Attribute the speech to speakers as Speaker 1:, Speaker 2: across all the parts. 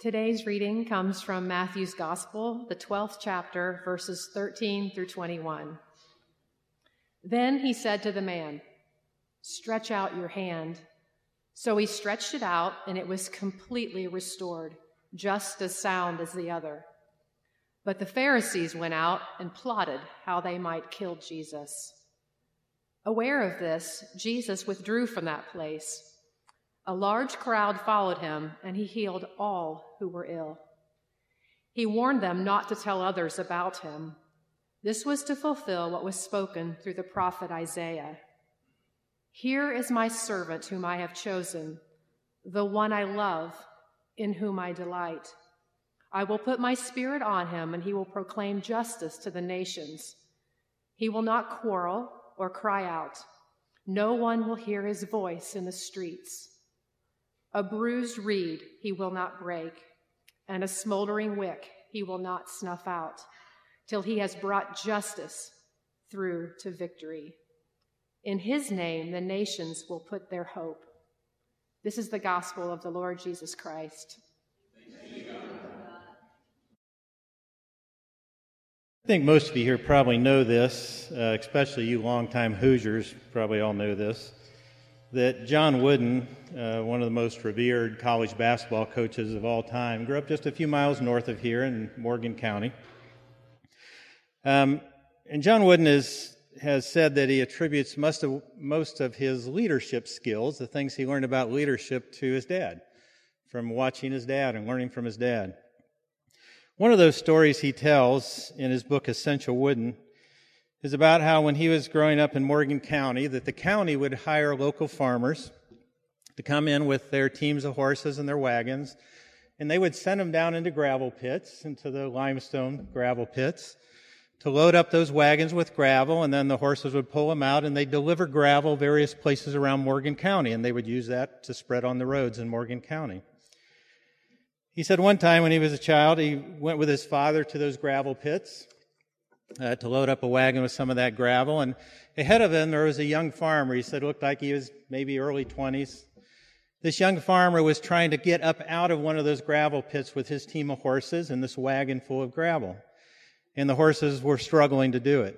Speaker 1: Today's reading comes from Matthew's Gospel, the 12th chapter, verses 13 through 21. Then he said to the man, Stretch out your hand. So he stretched it out, and it was completely restored, just as sound as the other. But the Pharisees went out and plotted how they might kill Jesus. Aware of this, Jesus withdrew from that place. A large crowd followed him, and he healed all who were ill. He warned them not to tell others about him. This was to fulfill what was spoken through the prophet Isaiah. Here is my servant whom I have chosen, the one I love, in whom I delight. I will put my spirit on him, and he will proclaim justice to the nations. He will not quarrel or cry out. No one will hear his voice in the streets. A bruised reed he will not break, and a smoldering wick he will not snuff out, till he has brought justice through to victory. In his name, the nations will put their hope. This is the gospel of the Lord Jesus Christ.
Speaker 2: I think most of you here probably know this, uh, especially you longtime Hoosiers probably all know this that John Wooden, uh, one of the most revered college basketball coaches of all time, grew up just a few miles north of here in Morgan County. Um, and John Wooden is, has said that he attributes most of, most of his leadership skills, the things he learned about leadership, to his dad, from watching his dad and learning from his dad. One of those stories he tells in his book Essential Wooden is about how when he was growing up in Morgan County, that the county would hire local farmers to come in with their teams of horses and their wagons, and they would send them down into gravel pits, into the limestone gravel pits, to load up those wagons with gravel, and then the horses would pull them out, and they'd deliver gravel various places around Morgan County, and they would use that to spread on the roads in Morgan County. He said one time when he was a child, he went with his father to those gravel pits, uh, to load up a wagon with some of that gravel. And ahead of him, there was a young farmer. He said, looked like he was maybe early 20s. This young farmer was trying to get up out of one of those gravel pits with his team of horses and this wagon full of gravel. And the horses were struggling to do it.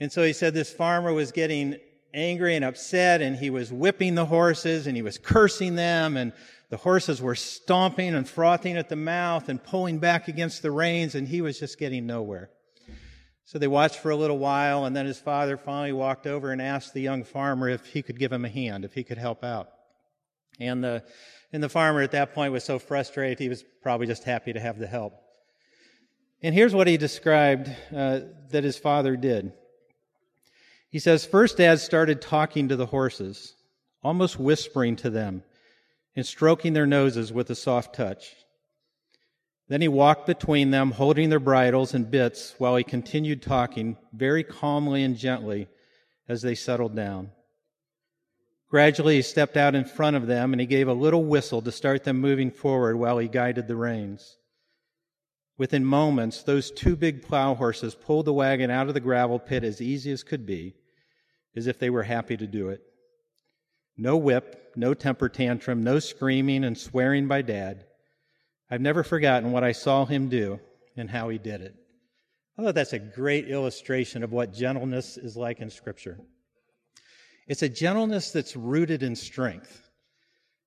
Speaker 2: And so he said this farmer was getting angry and upset and he was whipping the horses and he was cursing them and the horses were stomping and frothing at the mouth and pulling back against the reins and he was just getting nowhere. So they watched for a little while, and then his father finally walked over and asked the young farmer if he could give him a hand, if he could help out. And the, and the farmer at that point was so frustrated, he was probably just happy to have the help. And here's what he described uh, that his father did. He says, First, Dad started talking to the horses, almost whispering to them, and stroking their noses with a soft touch. Then he walked between them, holding their bridles and bits, while he continued talking very calmly and gently as they settled down. Gradually, he stepped out in front of them and he gave a little whistle to start them moving forward while he guided the reins. Within moments, those two big plow horses pulled the wagon out of the gravel pit as easy as could be, as if they were happy to do it. No whip, no temper tantrum, no screaming and swearing by dad. I've never forgotten what I saw him do and how he did it. I thought that's a great illustration of what gentleness is like in Scripture. It's a gentleness that's rooted in strength.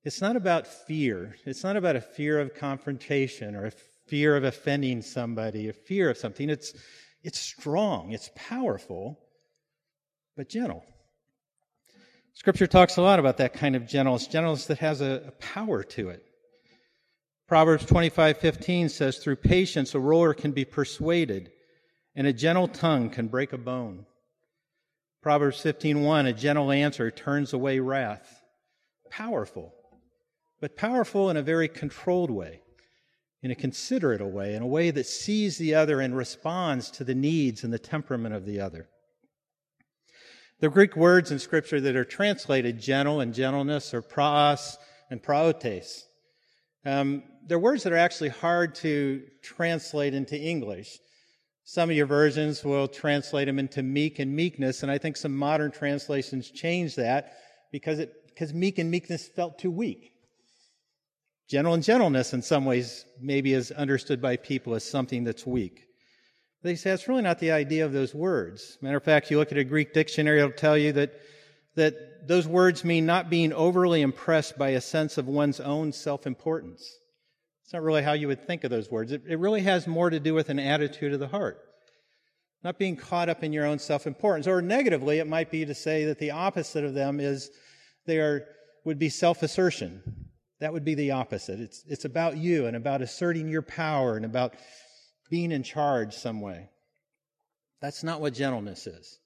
Speaker 2: It's not about fear. It's not about a fear of confrontation or a fear of offending somebody, a fear of something. It's, it's strong, it's powerful, but gentle. Scripture talks a lot about that kind of gentleness, gentleness that has a, a power to it. Proverbs 25:15 says through patience a ruler can be persuaded and a gentle tongue can break a bone. Proverbs 15:1 a gentle answer turns away wrath. Powerful. But powerful in a very controlled way, in a considerate way, in a way that sees the other and responds to the needs and the temperament of the other. The Greek words in scripture that are translated gentle and gentleness are praos and praotes. Um, they're words that are actually hard to translate into English. Some of your versions will translate them into meek and meekness, and I think some modern translations change that because it because meek and meekness felt too weak. Gentle and gentleness, in some ways, maybe is understood by people as something that's weak. They say that's really not the idea of those words. Matter of fact, you look at a Greek dictionary, it'll tell you that, that those words mean not being overly impressed by a sense of one's own self importance. It's not really how you would think of those words. It, it really has more to do with an attitude of the heart. Not being caught up in your own self importance. Or negatively, it might be to say that the opposite of them is they are, would be self assertion. That would be the opposite. It's, it's about you and about asserting your power and about being in charge some way. That's not what gentleness is.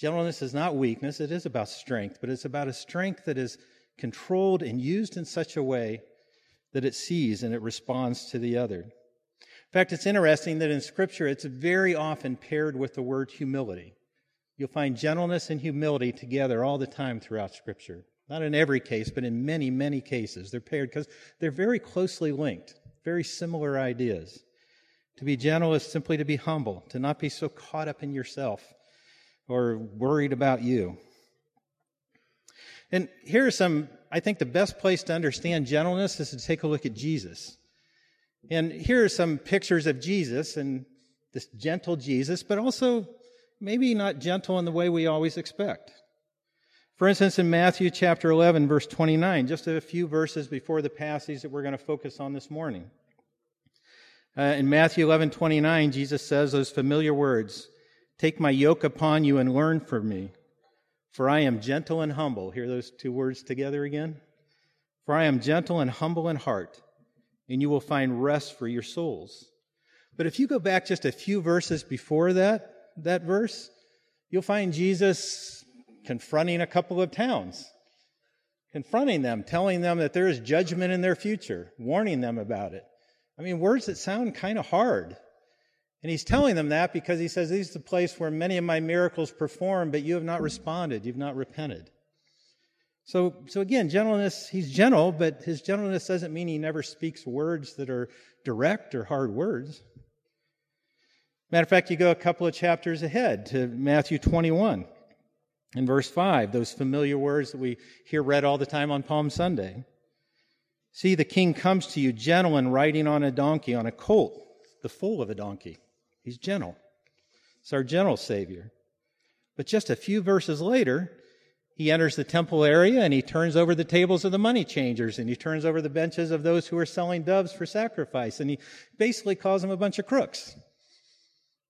Speaker 2: Gentleness is not weakness, it is about strength, but it's about a strength that is controlled and used in such a way that it sees and it responds to the other. In fact, it's interesting that in Scripture it's very often paired with the word humility. You'll find gentleness and humility together all the time throughout Scripture. Not in every case, but in many, many cases. They're paired because they're very closely linked, very similar ideas. To be gentle is simply to be humble, to not be so caught up in yourself or worried about you. And here are some I think the best place to understand gentleness is to take a look at Jesus. And here are some pictures of Jesus and this gentle Jesus, but also maybe not gentle in the way we always expect. For instance, in Matthew chapter 11, verse 29, just a few verses before the passage that we're going to focus on this morning. Uh, in Matthew 11, 29, Jesus says those familiar words Take my yoke upon you and learn from me, for I am gentle and humble. Hear those two words together again? For I am gentle and humble in heart, and you will find rest for your souls. But if you go back just a few verses before that, that verse, you'll find Jesus confronting a couple of towns, confronting them, telling them that there is judgment in their future, warning them about it. I mean, words that sound kind of hard. And he's telling them that because he says, This is the place where many of my miracles perform, but you have not responded. You've not repented. So, so again, gentleness, he's gentle, but his gentleness doesn't mean he never speaks words that are direct or hard words. Matter of fact, you go a couple of chapters ahead to Matthew 21 in verse 5, those familiar words that we hear read all the time on Palm Sunday. See, the king comes to you gentle and riding on a donkey, on a colt, the foal of a donkey. He's gentle. It's our gentle Savior. But just a few verses later, he enters the temple area and he turns over the tables of the money changers and he turns over the benches of those who are selling doves for sacrifice and he basically calls them a bunch of crooks.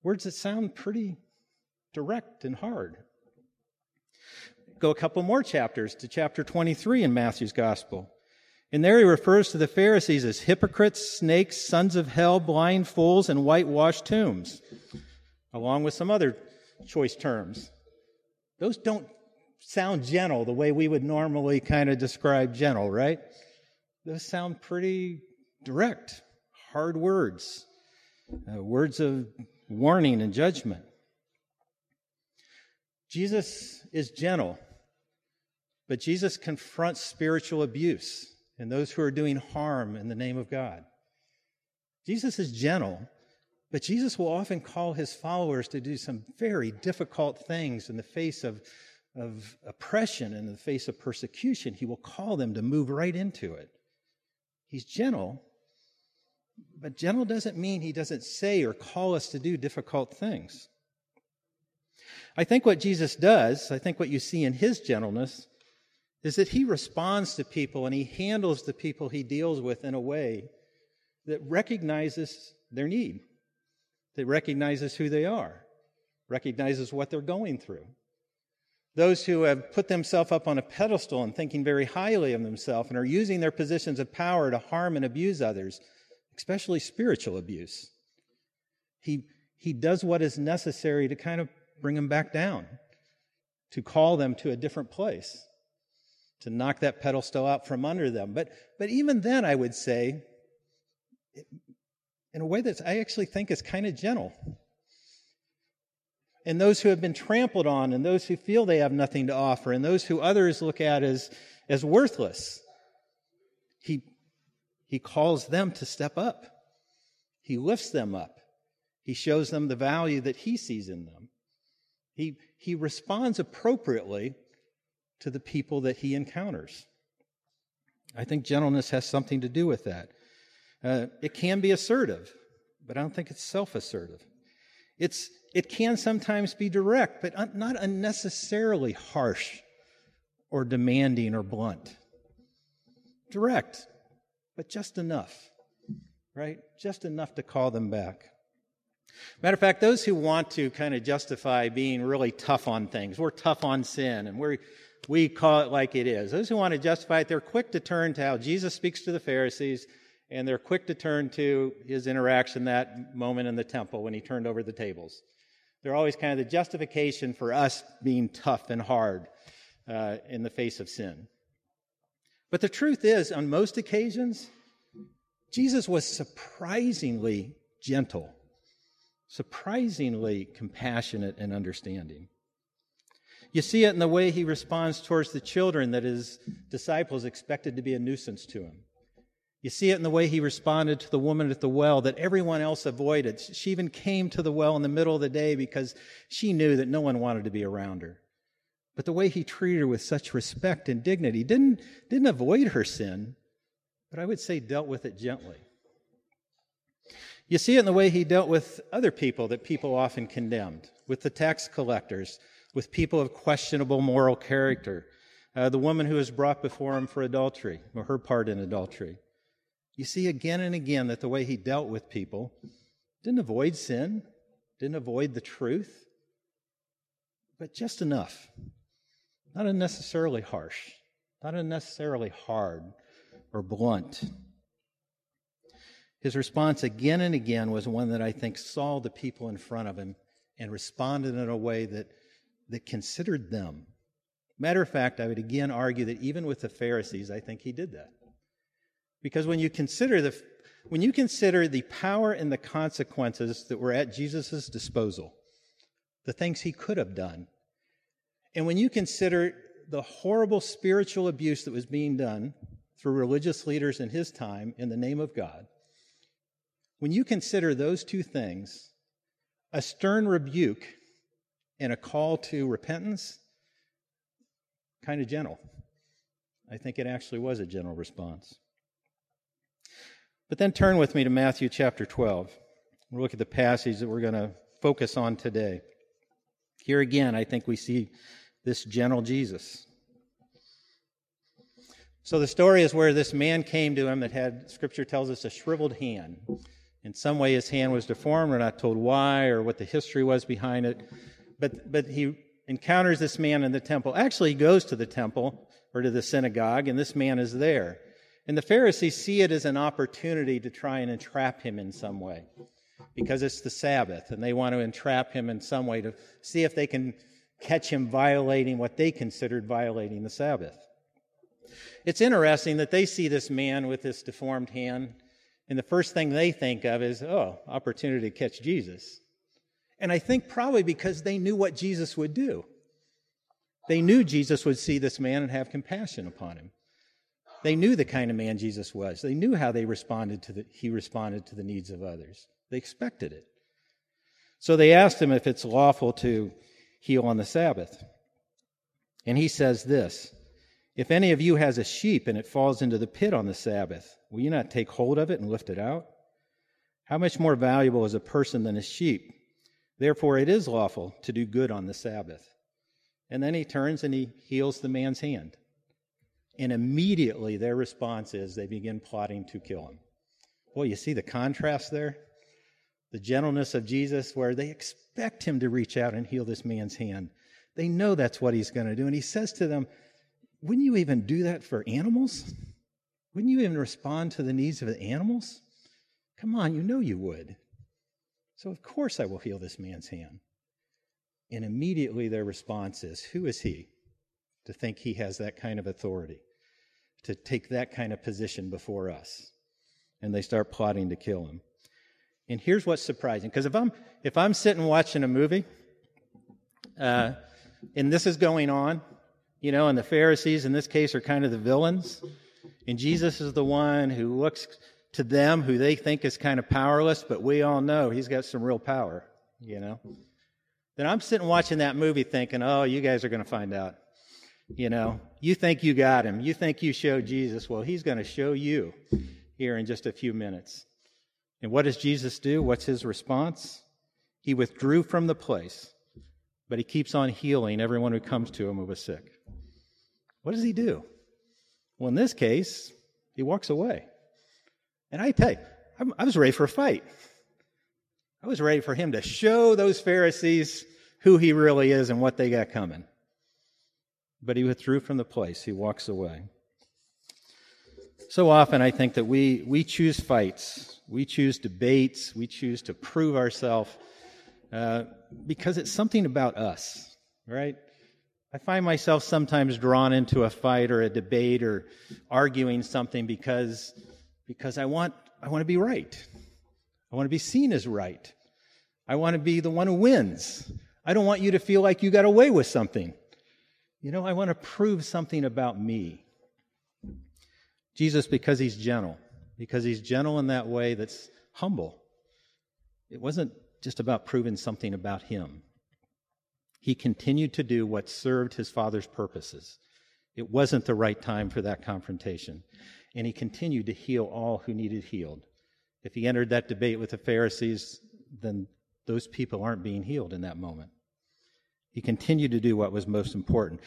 Speaker 2: Words that sound pretty direct and hard. Go a couple more chapters to chapter 23 in Matthew's gospel. And there he refers to the Pharisees as hypocrites, snakes, sons of hell, blind fools, and whitewashed tombs, along with some other choice terms. Those don't sound gentle the way we would normally kind of describe gentle, right? Those sound pretty direct, hard words, uh, words of warning and judgment. Jesus is gentle, but Jesus confronts spiritual abuse and those who are doing harm in the name of God. Jesus is gentle, but Jesus will often call his followers to do some very difficult things in the face of, of oppression and in the face of persecution. He will call them to move right into it. He's gentle, but gentle doesn't mean he doesn't say or call us to do difficult things. I think what Jesus does, I think what you see in his gentleness, is that he responds to people and he handles the people he deals with in a way that recognizes their need, that recognizes who they are, recognizes what they're going through. Those who have put themselves up on a pedestal and thinking very highly of themselves and are using their positions of power to harm and abuse others, especially spiritual abuse. He, he does what is necessary to kind of bring them back down, to call them to a different place to knock that pedestal out from under them. But, but even then, I would say, in a way that I actually think is kind of gentle. And those who have been trampled on, and those who feel they have nothing to offer, and those who others look at as, as worthless, he, he calls them to step up. He lifts them up. He shows them the value that he sees in them. He, he responds appropriately to the people that he encounters. I think gentleness has something to do with that. Uh, it can be assertive, but I don't think it's self assertive. It's, it can sometimes be direct, but not unnecessarily harsh or demanding or blunt. Direct, but just enough, right? Just enough to call them back. Matter of fact, those who want to kind of justify being really tough on things, we're tough on sin and we we call it like it is. Those who want to justify it, they're quick to turn to how Jesus speaks to the Pharisees and they're quick to turn to his interaction that moment in the temple when he turned over the tables. They're always kind of the justification for us being tough and hard uh, in the face of sin. But the truth is, on most occasions, Jesus was surprisingly gentle, surprisingly compassionate and understanding. You see it in the way he responds towards the children that his disciples expected to be a nuisance to him. You see it in the way he responded to the woman at the well that everyone else avoided. She even came to the well in the middle of the day because she knew that no one wanted to be around her. But the way he treated her with such respect and dignity didn't, didn't avoid her sin, but I would say dealt with it gently. You see it in the way he dealt with other people that people often condemned, with the tax collectors, with people of questionable moral character, uh, the woman who was brought before him for adultery, or her part in adultery. You see again and again that the way he dealt with people didn't avoid sin, didn't avoid the truth, but just enough. Not unnecessarily harsh, not unnecessarily hard or blunt. His response again and again was one that I think saw the people in front of him and responded in a way that, that considered them. Matter of fact, I would again argue that even with the Pharisees, I think he did that. Because when you consider the, when you consider the power and the consequences that were at Jesus' disposal, the things he could have done, and when you consider the horrible spiritual abuse that was being done through religious leaders in his time in the name of God, when you consider those two things, a stern rebuke and a call to repentance, kind of gentle. I think it actually was a gentle response. But then turn with me to Matthew chapter 12. We'll look at the passage that we're going to focus on today. Here again, I think we see this gentle Jesus. So the story is where this man came to him that had, scripture tells us, a shriveled hand. In some way, his hand was deformed. We're not told why or what the history was behind it. But, but he encounters this man in the temple. Actually, he goes to the temple or to the synagogue, and this man is there. And the Pharisees see it as an opportunity to try and entrap him in some way because it's the Sabbath and they want to entrap him in some way to see if they can catch him violating what they considered violating the Sabbath. It's interesting that they see this man with this deformed hand, and the first thing they think of is, oh, opportunity to catch Jesus. And I think probably because they knew what Jesus would do. They knew Jesus would see this man and have compassion upon him. They knew the kind of man Jesus was. They knew how they responded to the, he responded to the needs of others. They expected it. So they asked him if it's lawful to heal on the Sabbath. And he says this If any of you has a sheep and it falls into the pit on the Sabbath, will you not take hold of it and lift it out? How much more valuable is a person than a sheep? Therefore, it is lawful to do good on the Sabbath. And then he turns and he heals the man's hand. And immediately their response is they begin plotting to kill him. Boy, you see the contrast there? The gentleness of Jesus, where they expect him to reach out and heal this man's hand. They know that's what he's going to do. And he says to them, Wouldn't you even do that for animals? Wouldn't you even respond to the needs of the animals? Come on, you know you would. So, of course, I will heal this man's hand. And immediately their response is, Who is he to think he has that kind of authority? to take that kind of position before us. And they start plotting to kill him. And here's what's surprising because if I'm, if I'm sitting watching a movie, uh, and this is going on, you know, and the Pharisees in this case are kind of the villains, and Jesus is the one who looks to them who they think is kind of powerless, but we all know he's got some real power, you know. Then I'm sitting watching that movie thinking, oh, you guys are going to find out. You know, you think you got him. You think you showed Jesus. Well, he's going to show you here in just a few minutes. And what does Jesus do? What's his response? He withdrew from the place, but he keeps on healing everyone who comes to him who was sick. What does he do? Well, in this case, he walks away. And I tell you, I was ready for a fight. I was ready for him to show those Pharisees who he really is and what they got coming. But he withdrew from the place. He walks away. So often I think that we, we choose fights, we choose debates, we choose to prove ourselves uh, because it's something about us, right? I find myself sometimes drawn into a fight or a debate or arguing something because, because I want, I want to be right. I want to be seen as right. I want to be the one who wins. I don't want you to feel like you got away with something. You know, I want to prove something about me. Jesus, because he's gentle, because he's gentle in that way that's humble. It wasn't just about proving something about him. He continued to do what served his father's purposes. It wasn't the right time for that confrontation. And he continued to heal all who needed healed. If he entered that debate with the Pharisees, then those people aren't being healed in that moment. He continued to do what was most important.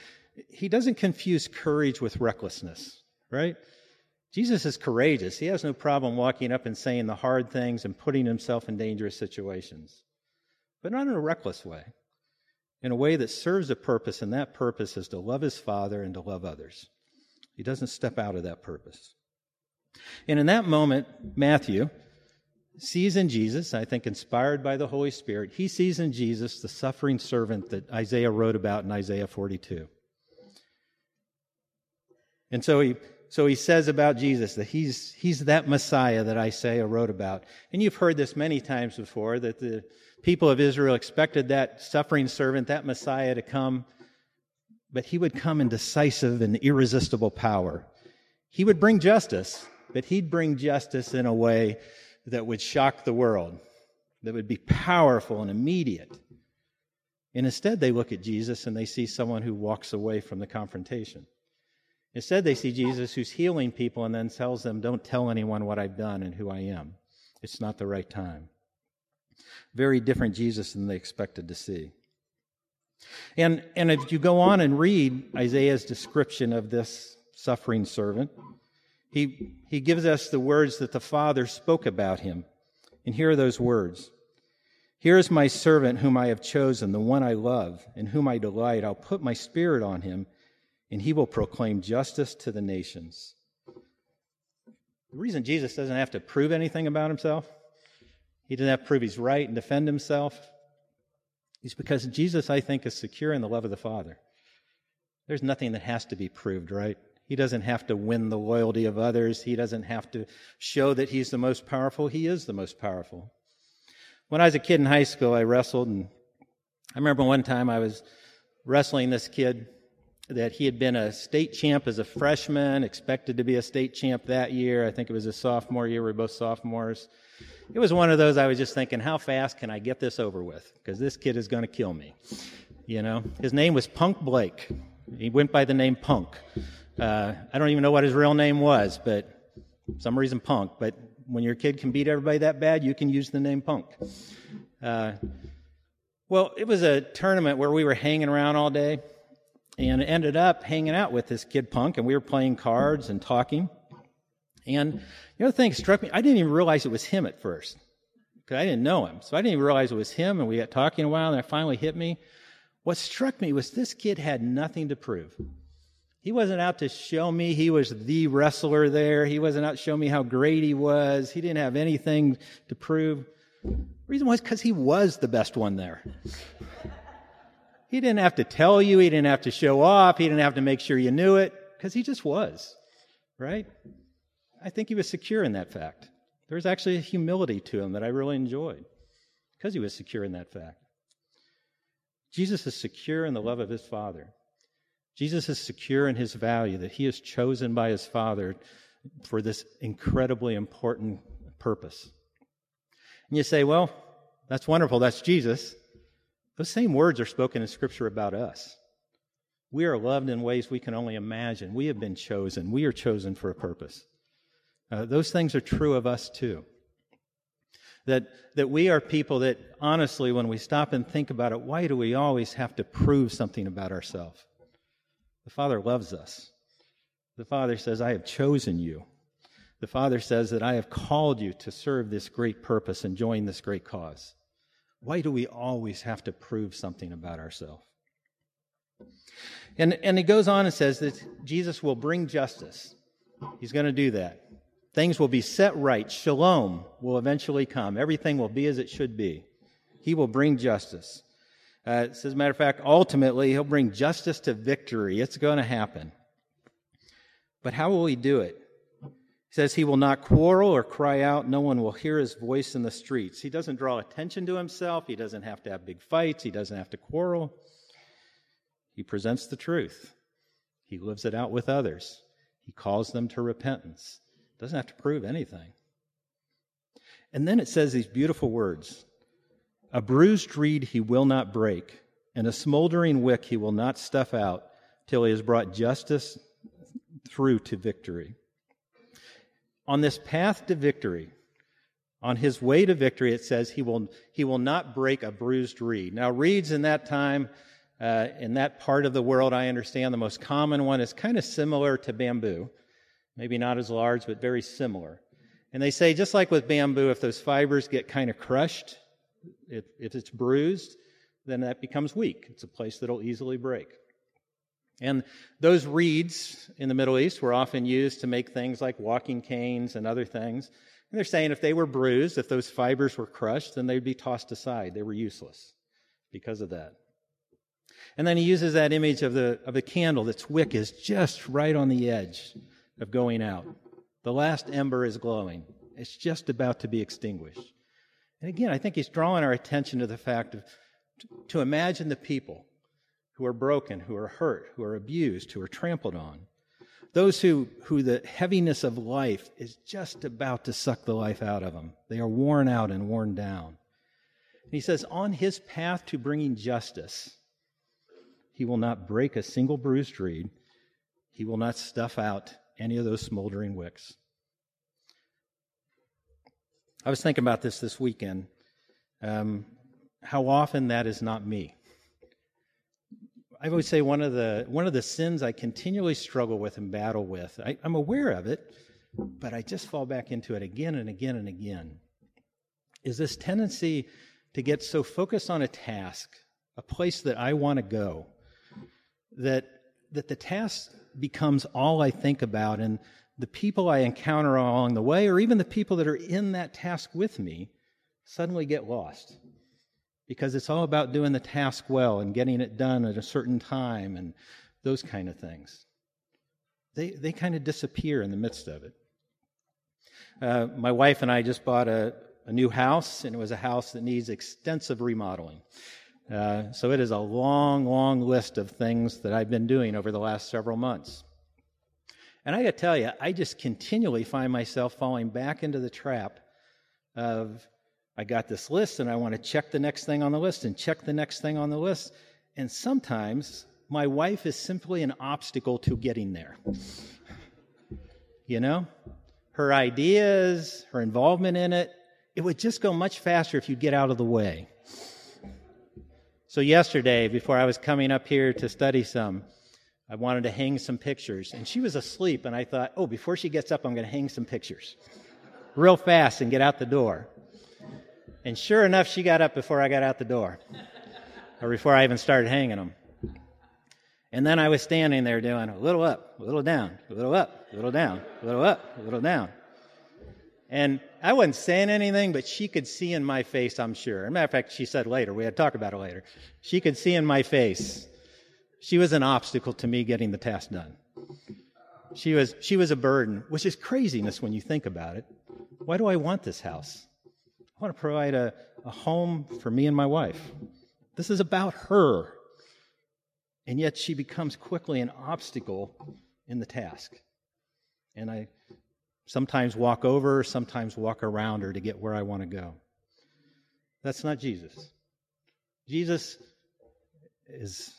Speaker 2: He doesn't confuse courage with recklessness, right? Jesus is courageous. He has no problem walking up and saying the hard things and putting himself in dangerous situations, but not in a reckless way, in a way that serves a purpose, and that purpose is to love his Father and to love others. He doesn't step out of that purpose. And in that moment, Matthew sees in Jesus, I think inspired by the Holy Spirit, he sees in Jesus the suffering servant that Isaiah wrote about in Isaiah 42. And so he, so he says about Jesus that he's, he's that Messiah that Isaiah wrote about. And you've heard this many times before that the people of Israel expected that suffering servant, that Messiah to come, but he would come in decisive and irresistible power. He would bring justice, but he'd bring justice in a way that would shock the world, that would be powerful and immediate. And instead, they look at Jesus and they see someone who walks away from the confrontation. Instead, they see Jesus who's healing people and then tells them, Don't tell anyone what I've done and who I am. It's not the right time. Very different Jesus than they expected to see. And, and if you go on and read Isaiah's description of this suffering servant, he, he gives us the words that the Father spoke about him. And here are those words Here is my servant whom I have chosen, the one I love, in whom I delight. I'll put my spirit on him, and he will proclaim justice to the nations. The reason Jesus doesn't have to prove anything about himself, he doesn't have to prove he's right and defend himself, is because Jesus, I think, is secure in the love of the Father. There's nothing that has to be proved, right? He doesn't have to win the loyalty of others. He doesn't have to show that he's the most powerful. He is the most powerful. When I was a kid in high school, I wrestled, and I remember one time I was wrestling this kid that he had been a state champ as a freshman, expected to be a state champ that year. I think it was his sophomore year. We were both sophomores. It was one of those I was just thinking, how fast can I get this over with? Because this kid is going to kill me. You know, his name was Punk Blake. He went by the name Punk. Uh, I don't even know what his real name was, but some reason Punk. But when your kid can beat everybody that bad, you can use the name Punk. Uh, well, it was a tournament where we were hanging around all day and ended up hanging out with this kid Punk, and we were playing cards and talking. And the other thing struck me, I didn't even realize it was him at first because I didn't know him. So I didn't even realize it was him, and we got talking a while, and it finally hit me. What struck me was this kid had nothing to prove. He wasn't out to show me he was the wrestler there. He wasn't out to show me how great he was. He didn't have anything to prove. The reason was because he was the best one there. He didn't have to tell you. He didn't have to show off. He didn't have to make sure you knew it because he just was, right? I think he was secure in that fact. There was actually a humility to him that I really enjoyed because he was secure in that fact. Jesus is secure in the love of his Father. Jesus is secure in his value that he is chosen by his Father for this incredibly important purpose. And you say, well, that's wonderful. That's Jesus. Those same words are spoken in Scripture about us. We are loved in ways we can only imagine. We have been chosen. We are chosen for a purpose. Uh, those things are true of us too. That, that we are people that, honestly, when we stop and think about it, why do we always have to prove something about ourselves? The Father loves us. The Father says, I have chosen you. The Father says that I have called you to serve this great purpose and join this great cause. Why do we always have to prove something about ourselves? And, and he goes on and says that Jesus will bring justice. He's going to do that. Things will be set right. Shalom will eventually come. Everything will be as it should be. He will bring justice. Uh, as a matter of fact, ultimately, he'll bring justice to victory. It's going to happen. But how will he do it? Says he will not quarrel or cry out. No one will hear his voice in the streets. He doesn't draw attention to himself. He doesn't have to have big fights. He doesn't have to quarrel. He presents the truth. He lives it out with others. He calls them to repentance. Doesn't have to prove anything. And then it says these beautiful words A bruised reed he will not break, and a smoldering wick he will not stuff out till he has brought justice through to victory. On this path to victory, on his way to victory, it says he will, he will not break a bruised reed. Now, reeds in that time, uh, in that part of the world, I understand the most common one is kind of similar to bamboo. Maybe not as large, but very similar. And they say, just like with bamboo, if those fibers get kind of crushed, if, if it's bruised, then that becomes weak. It's a place that'll easily break. And those reeds in the Middle East were often used to make things like walking canes and other things. And they're saying if they were bruised, if those fibers were crushed, then they'd be tossed aside. They were useless because of that. And then he uses that image of the, of the candle that's wick is just right on the edge of going out. The last ember is glowing. It's just about to be extinguished. And again, I think he's drawing our attention to the fact of to imagine the people who are broken, who are hurt, who are abused, who are trampled on. Those who, who the heaviness of life is just about to suck the life out of them. They are worn out and worn down. And he says, on his path to bringing justice, he will not break a single bruised reed. He will not stuff out any of those smoldering wicks. I was thinking about this this weekend. Um, how often that is not me. I always say one of the one of the sins I continually struggle with and battle with. I, I'm aware of it, but I just fall back into it again and again and again. Is this tendency to get so focused on a task, a place that I want to go, that that the task becomes all I think about, and the people I encounter along the way, or even the people that are in that task with me, suddenly get lost because it's all about doing the task well and getting it done at a certain time and those kind of things. They, they kind of disappear in the midst of it. Uh, my wife and I just bought a, a new house, and it was a house that needs extensive remodeling. Uh, so it is a long, long list of things that I've been doing over the last several months. And I got to tell you, I just continually find myself falling back into the trap of I got this list and I want to check the next thing on the list and check the next thing on the list. And sometimes my wife is simply an obstacle to getting there. You know? Her ideas, her involvement in it, it would just go much faster if you get out of the way. So, yesterday, before I was coming up here to study some, I wanted to hang some pictures. And she was asleep, and I thought, oh, before she gets up, I'm going to hang some pictures real fast and get out the door. And sure enough, she got up before I got out the door, or before I even started hanging them. And then I was standing there doing a little up, a little down, a little up, a little down, a little up, a little down. And I wasn't saying anything, but she could see in my face, I'm sure. As a matter of fact, she said later, we had to talk about it later. She could see in my face. She was an obstacle to me getting the task done. She was, she was a burden, which is craziness when you think about it. Why do I want this house? I want to provide a, a home for me and my wife. This is about her. And yet she becomes quickly an obstacle in the task. And I sometimes walk over, sometimes walk around her to get where I want to go. That's not Jesus. Jesus is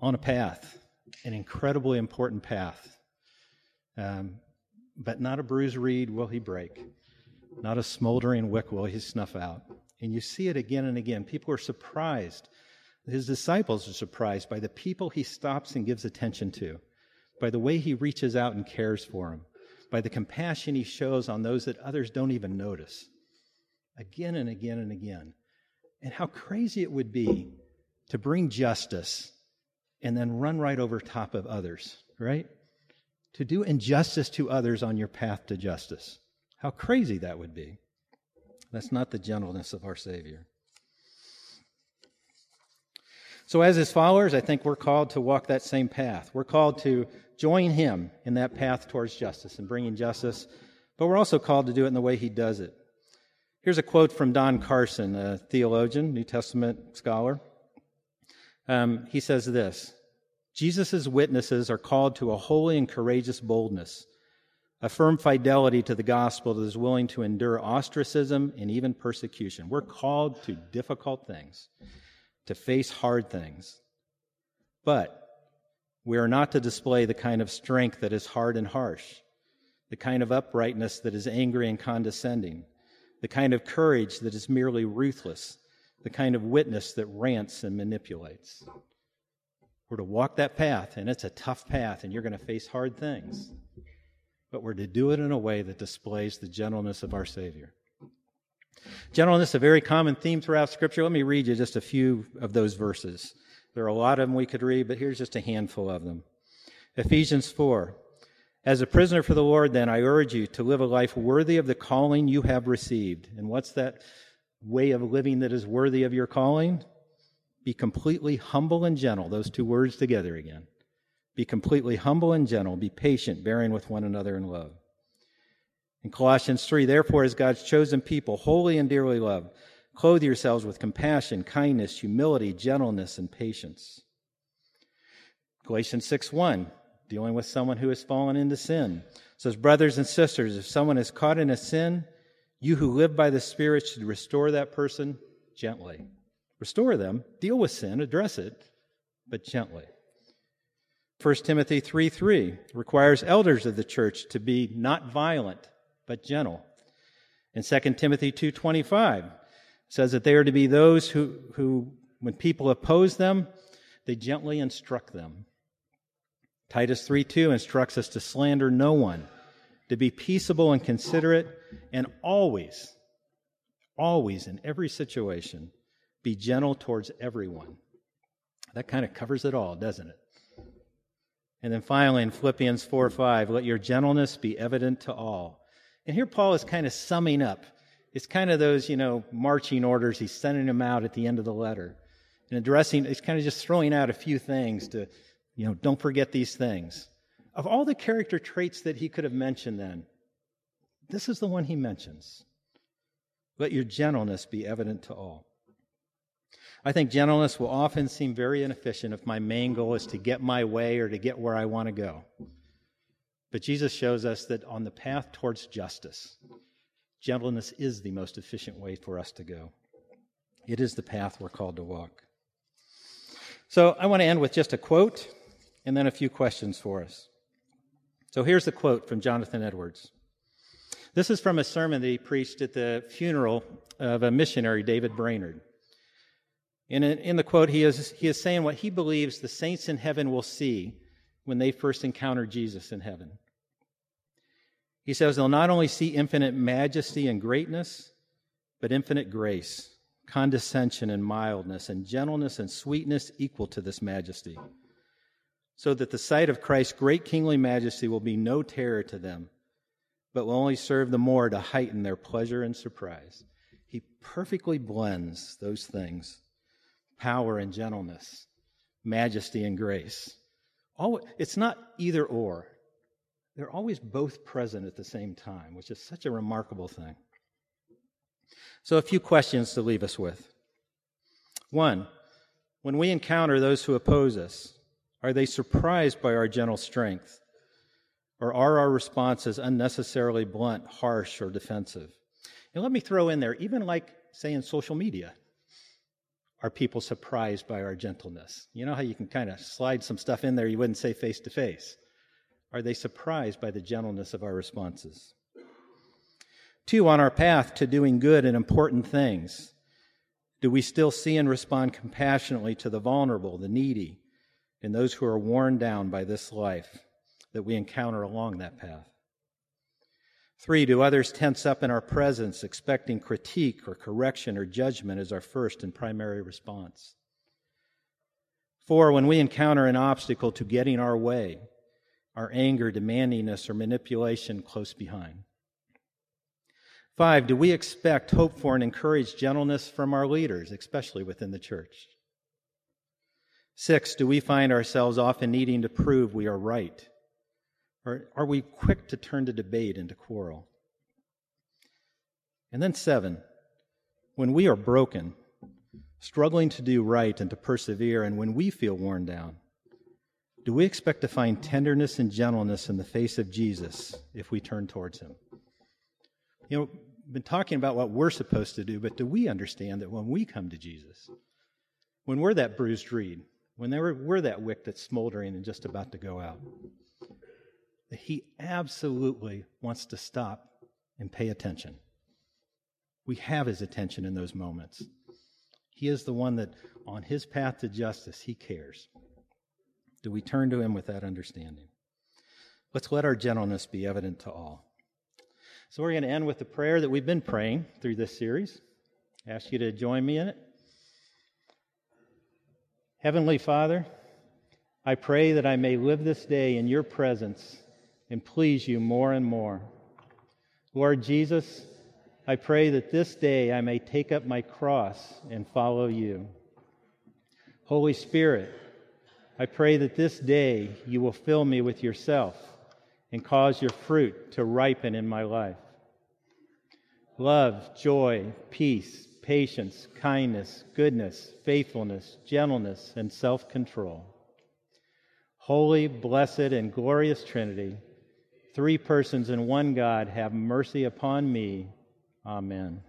Speaker 2: on a path, an incredibly important path. Um, but not a bruised reed will he break, not a smoldering wick will he snuff out. And you see it again and again. People are surprised. His disciples are surprised by the people he stops and gives attention to, by the way he reaches out and cares for them, by the compassion he shows on those that others don't even notice. Again and again and again. And how crazy it would be to bring justice and then run right over top of others, right? To do injustice to others on your path to justice. How crazy that would be. That's not the gentleness of our Savior. So, as his followers, I think we're called to walk that same path. We're called to join him in that path towards justice and bringing justice, but we're also called to do it in the way he does it. Here's a quote from Don Carson, a theologian, New Testament scholar. Um, he says this Jesus' witnesses are called to a holy and courageous boldness, a firm fidelity to the gospel that is willing to endure ostracism and even persecution. We're called to difficult things, to face hard things. But we are not to display the kind of strength that is hard and harsh, the kind of uprightness that is angry and condescending, the kind of courage that is merely ruthless the kind of witness that rants and manipulates. We're to walk that path, and it's a tough path, and you're going to face hard things. But we're to do it in a way that displays the gentleness of our Savior. Gentleness, a very common theme throughout Scripture. Let me read you just a few of those verses. There are a lot of them we could read, but here's just a handful of them. Ephesians 4. As a prisoner for the Lord, then, I urge you to live a life worthy of the calling you have received. And what's that way of living that is worthy of your calling? Be completely humble and gentle. Those two words together again. Be completely humble and gentle. Be patient, bearing with one another in love. In Colossians 3, therefore, as God's chosen people, holy and dearly loved, clothe yourselves with compassion, kindness, humility, gentleness, and patience. Galatians 6 1, dealing with someone who has fallen into sin, says, Brothers and sisters, if someone is caught in a sin, you who live by the Spirit should restore that person gently. Restore them, deal with sin, address it, but gently. 1 Timothy 3 3 requires elders of the church to be not violent, but gentle. And 2 Timothy 2.25 says that they are to be those who, who, when people oppose them, they gently instruct them. Titus 3.2 instructs us to slander no one, to be peaceable and considerate, and always, always in every situation, be gentle towards everyone. That kind of covers it all, doesn't it? And then finally, in Philippians 4 5, let your gentleness be evident to all. And here Paul is kind of summing up. It's kind of those, you know, marching orders. He's sending them out at the end of the letter. And addressing, he's kind of just throwing out a few things to, you know, don't forget these things. Of all the character traits that he could have mentioned then, this is the one he mentions. Let your gentleness be evident to all. I think gentleness will often seem very inefficient if my main goal is to get my way or to get where I want to go. But Jesus shows us that on the path towards justice, gentleness is the most efficient way for us to go. It is the path we're called to walk. So I want to end with just a quote and then a few questions for us. So here's the quote from Jonathan Edwards. This is from a sermon that he preached at the funeral of a missionary, David Brainerd. In, in the quote, he is, he is saying what he believes the saints in heaven will see when they first encounter Jesus in heaven. He says they'll not only see infinite majesty and greatness, but infinite grace, condescension and mildness, and gentleness and sweetness equal to this majesty so that the sight of Christ's great kingly majesty will be no terror to them, but will only serve the more to heighten their pleasure and surprise. He perfectly blends those things power and gentleness, majesty and grace. It's not either or. They're always both present at the same time, which is such a remarkable thing. So, a few questions to leave us with. One, when we encounter those who oppose us, are they surprised by our gentle strength? Or are our responses unnecessarily blunt, harsh, or defensive? And let me throw in there, even like, say, in social media. Are people surprised by our gentleness? You know how you can kind of slide some stuff in there you wouldn't say face to face? Are they surprised by the gentleness of our responses? Two, on our path to doing good and important things, do we still see and respond compassionately to the vulnerable, the needy, and those who are worn down by this life that we encounter along that path? Three, do others tense up in our presence, expecting critique or correction or judgment as our first and primary response? Four, when we encounter an obstacle to getting our way, our anger, demandingness, or manipulation close behind. Five, do we expect, hope for, and encourage gentleness from our leaders, especially within the church? Six, do we find ourselves often needing to prove we are right? Or are we quick to turn to debate and to quarrel? And then seven, when we are broken, struggling to do right and to persevere, and when we feel worn down, do we expect to find tenderness and gentleness in the face of Jesus if we turn towards him? You know, we've been talking about what we're supposed to do, but do we understand that when we come to Jesus, when we're that bruised reed, when we're, we're that wick that's smoldering and just about to go out, that He absolutely wants to stop and pay attention. We have His attention in those moments. He is the one that, on His path to justice, He cares. Do we turn to Him with that understanding? Let's let our gentleness be evident to all. So we're going to end with the prayer that we've been praying through this series. I ask you to join me in it. Heavenly Father, I pray that I may live this day in your presence and please you more and more. Lord Jesus, I pray that this day I may take up my cross and follow you. Holy Spirit, I pray that this day you will fill me with yourself and cause your fruit to ripen in my life. Love, joy, peace, patience, kindness, goodness, faithfulness, gentleness, and self control. Holy, blessed, and glorious Trinity, three persons in one God, have mercy upon me. Amen.